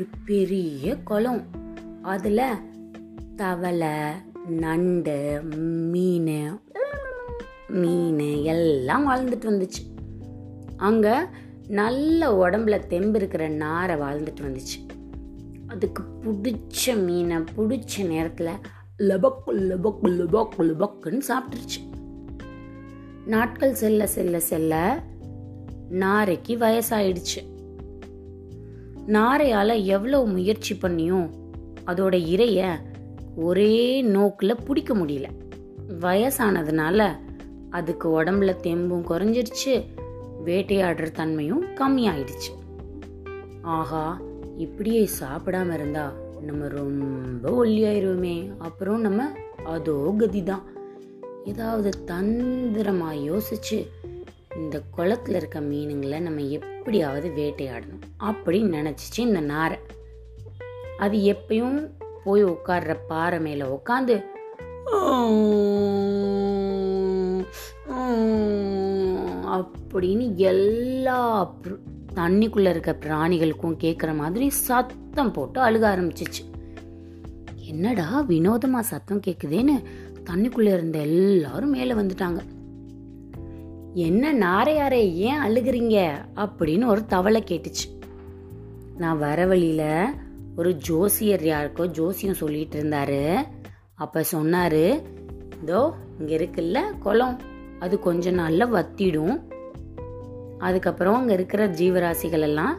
ஒரு பெரிய குளம். அதில் தவளை நண்டு மீன் மீன் எல்லாம் வாழ்ந்துட்டு வந்துச்சு. அங்கே நல்ல உடம்புல தெம்பு இருக்கிற நாரை வாழ்ந்துட்டு வந்துச்சு. அதுக்கு பிடிச்ச மீனை பிடிச்ச நேரத்தில் லபக் லபக் லபக் லபக்குன்னு சாப்பிட்டுருச்சு. நாட்கள் செல்ல செல்ல செல்ல நாரைக்கு வயசாயிடுச்சு. நாரையால் எவ்வளோ முயற்சி பண்ணியும் அதோட இறைய ஒரே நோக்கில் பிடிக்க முடியல. வயசானதுனால அதுக்கு உடம்புல தெம்பும் குறைஞ்சிருச்சு வேட்டையாடுற தன்மையும் கம்மியாயிடுச்சு. ஆஹா இப்படியே சாப்பிடாம இருந்தா நம்ம ரொம்ப ஒல்லியாயிருவோமே அப்புறம் நம்ம அதோ கதி தான் ஏதாவது தந்திரமாக யோசிச்சு இந்த குளத்துல இருக்க மீனுங்களை நம்ம எப்படியாவது வேட்டையாடணும் அப்படின்னு நினச்சிச்சு இந்த நாரை. அது எப்பயும் போய் உட்கார்ற பாறை மேலே உட்காந்து அப்படின்னு எல்லா தண்ணிக்குள்ளே இருக்க பிராணிகளுக்கும் கேட்குற மாதிரி சத்தம் போட்டு அழுக ஆரம்பிச்சிச்சு. என்னடா வினோதமாக சத்தம் கேட்குதேன்னு தண்ணிக்குள்ளே இருந்த எல்லாரும் மேலே வந்துட்டாங்க. என்ன நாரையாரே ஏன் அழுகுறீங்க? அப்படின்னு ஒரு தவளை கேட்டுச்சு. நான் வர வழியில ஒரு ஜோசியர் யாருக்கோ ஜோசியம் சொல்லிட்டு இருந்தாரு. அப்ப சொன்னாரு இதோ இங்க இருக்குல்ல குளம். அது கொஞ்ச நாள்ல வத்திடும். அதுக்கப்புறம் அங்கே இருக்கிற ஜீவராசிகள் எல்லாம்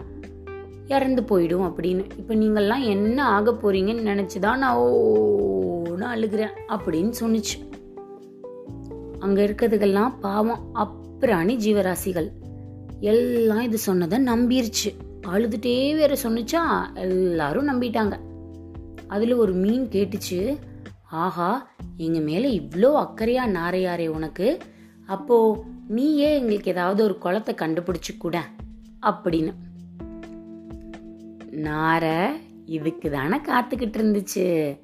இறந்து போயிடும் அப்படின்னு. இப்போ நீங்கள்லாம் என்ன ஆக போறீங்கன்னு நினச்சிதான் நான் ஓன்னு அழுகிறேன் அப்படின்னு சொன்னுச்சு. அங்கே இருக்கிறதுக்கெல்லாம் பாவம். அப் பிராணி ஜீவராசிகள். எல்லாம் இது சொன்னதை நம்பிருச்சு. அழுதுட்டே வேற சொன்னுச்சா? எல்லாரும் நம்பிட்டாங்க. அதில் ஒரு மீன் கேட்டுச்சு. ஆஹா எங்கள் மேலே இவ்வளோ அக்கறையா நாரையாரே உனக்கு. அப்போ நீயே எங்களுக்கு ஏதாவது ஒரு குளத்தை கண்டுபிடிச்சு கூட அப்படின்னு. நாரை இதுக்கு தானே காத்துக்கிட்டு இருந்துச்சு.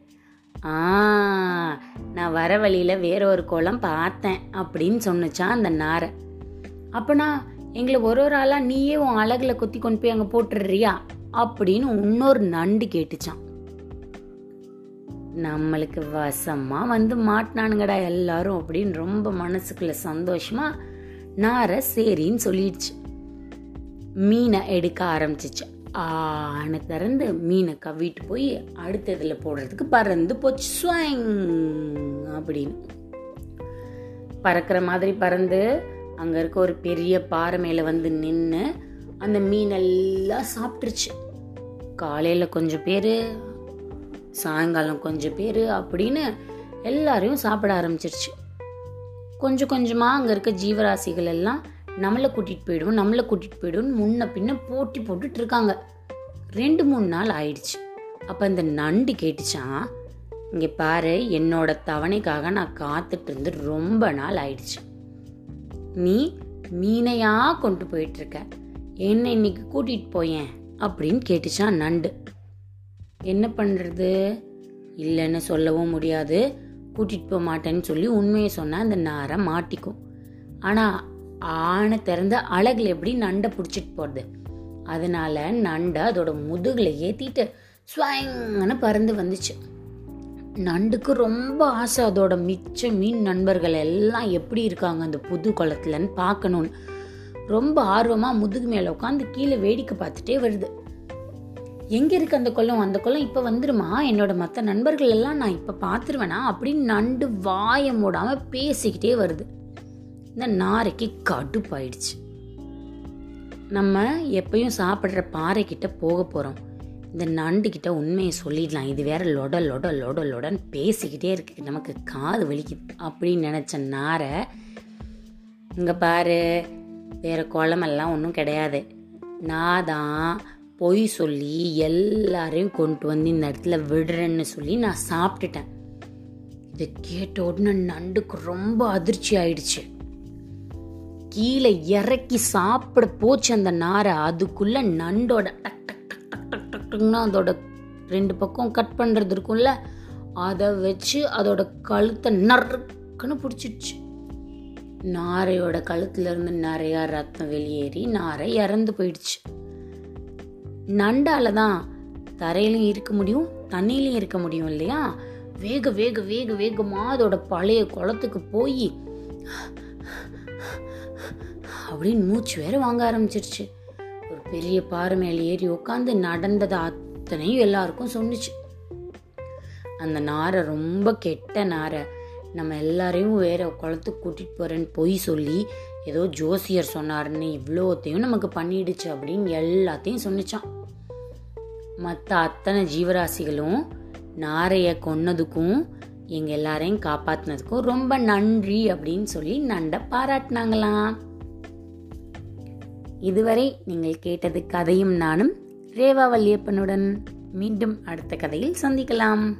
ஆ நான் வர வழியில் வேற ஒரு குளம் பார்த்தேன் அப்படின்னு சொன்னுச்சான் அந்த நாரை. அப்பனா எங்களை ஒரு ஒரு ஆளா நீயே உன் அழகுல கொத்தி கொண்டு போய் அங்க போட்டுடுறியா? அப்படின்னு இன்னொரு நண்டு கேட்டுச்சான். நம்மளுக்கு வசமா வந்து மாட்டினானுங்கடா எல்லாரும் அப்படின்னு ரொம்ப மனசுக்குள்ள சந்தோஷமா நார சரின்னு சொல்லிடுச்சு. மீனை எடுக்க ஆரம்பிச்சிச்சு. ஆன திறந்து மீனை கவிட்டு போய் அடுத்ததுல போடுறதுக்கு பறந்து போச்சு. ஸ்வைங்! அப்படின்னு. பறக்கிற மாதிரி பறந்து அங்கே இருக்க ஒரு பெரிய பாறை மேலே வந்து நின்று அந்த மீனெல்லாம் சாப்பிட்ருச்சு காலையில் கொஞ்சம் பேர் சாயங்காலம் கொஞ்சம் பேர் அப்படின்னு எல்லாரையும் சாப்பிட ஆரம்பிச்சிருச்சு. கொஞ்சம் கொஞ்சமாக அங்கே இருக்க ஜீவராசிகள் எல்லாம் நம்மளை கூட்டிகிட்டு போயிடும் நம்மளை கூட்டிகிட்டு போயிடும்னு முன்ன பின்ன போட்டி போட்டுட்டு இருக்காங்க. ரெண்டு மூணு நாள் ஆயிடுச்சு. அப்போ இந்த நண்டு கேட்டுச்சான் இங்கே பாரு என்னோட தவணைக்காக நான் காத்துட்டு இருந்து ரொம்ப நாள் ஆயிடுச்சு. நீ மீனையா கொண்டு போயிட்டு இருக்க என்ன இன்னைக்கு கூட்டிட்டு போயேன் அப்படின்னு கேட்டுச்சான் நண்டு. என்ன பண்றது? இல்லைன்னு சொல்லவும் முடியாது. கூட்டிட்டு போக மாட்டேன்னு சொல்லி உண்மையை சொன்னா அந்த நாரை மாட்டிக்கும். ஆனா ஆணை திறந்த அழகுல எப்படி நண்டை பிடிச்சிட்டு போறது? அதனால நண்டை அதோட முதுகுல ஏத்திட்டு ஸ்வைங்கன்னு பறந்து வந்துச்சு. நண்டுக்கு ரொம்ப ஆசை. அதோட மிச்ச மீன் நண்பர்கள் எல்லாம் எப்படி இருக்காங்க அந்த புது குளத்துலன்னு பார்க்கணும்னு. ரொம்ப ஆர்வமாக முதுகு மேலே உட்காந்து கீழே வேடிக்கை பார்த்துட்டே வருது. எங்கே இருக்கு அந்த குளம்? அந்த குளம் இப்போ வந்துருமா? என்னோட மற்ற நண்பர்கள் எல்லாம் நான் இப்போ பார்த்துருவேனா? அப்படின்னு நண்டு வாய மூடாமல் பேசிக்கிட்டே வருது. இந்த நாரைக்கு கடுப்பாயிடுச்சு. நம்ம எப்பயும் சாப்பிட்ற பாறை போக போகிறோம் இந்த நண்டுக்கிட்ட உண்மையை சொல்லிடலாம். இது வேற லொட லொட லொட லொடன்னு பேசிக்கிட்டே இருக்கு. நமக்கு காது வலிக்குது. அப்படின்னு நினச்ச நாரை இங்கே பாரு வேற குளமெல்லாம் ஒன்றும் கிடையாது. நான் தான் பொய் சொல்லி எல்லாரையும் கொண்டு வந்து இந்த இடத்துல விடுறேன்னு சொல்லி நான் சாப்பிட்டுட்டேன். இதை கேட்ட உடனே நண்டுக்கு ரொம்ப அதிர்ச்சி ஆயிடுச்சு. கீழே இறக்கி சாப்பிட போச்சு அந்த நாரை. அதுக்குள்ள நண்டோட டக் அதோட ரெண்டு பக்கம் கட் பண்ணுறது இருக்கும்ல அதை வச்சு அதோட கழுத்தை நறுக்குன்னு பிடிச்சிடுச்சு. நாரையோட கழுத்துலேருந்து இருந்து ரத்தம் வெளியேறி நாரை இறந்து போயிடுச்சு. நண்டால தான் தரையிலையும் இருக்க முடியும் தண்ணியிலையும் இருக்க முடியும் இல்லையா? வேக வேக வேக வேகமாக அதோட பழைய குளத்துக்கு போய் அப்படின்னு மூச்சு வேற வாங்க ஆரம்பிச்சிருச்சு. பெரிய பாறை மேலே ஏறி உட்காந்து நடந்ததை அத்தனையும் எல்லாருக்கும் சொன்னுச்சு. அந்த நாரை ரொம்ப கெட்ட நாரை. நம்ம எல்லாரையும் வேற குளத்துக்கு கூட்டிட்டு போறேன்னு பொய் சொல்லி ஏதோ ஜோசியர் சொன்னாருன்னு இவ்வளோத்தையும் நமக்கு பண்ணிடுச்சு அப்படின்னு எல்லாத்தையும் சொன்னிச்சான் மற்ற அத்தனை ஜீவராசிகளும் நாரைய கொன்னதுக்கும் எங்கள் எல்லாரையும் காப்பாத்தினதுக்கும் ரொம்ப நன்றி அப்படின்னு சொல்லி நண்டை பாராட்டினாங்களாம். இதுவரை நீங்கள் கேட்டது கதையும் நானும் ரேவா வல்லியப்பனுடன். மீண்டும் அடுத்த கதையில் சந்திக்கலாம்.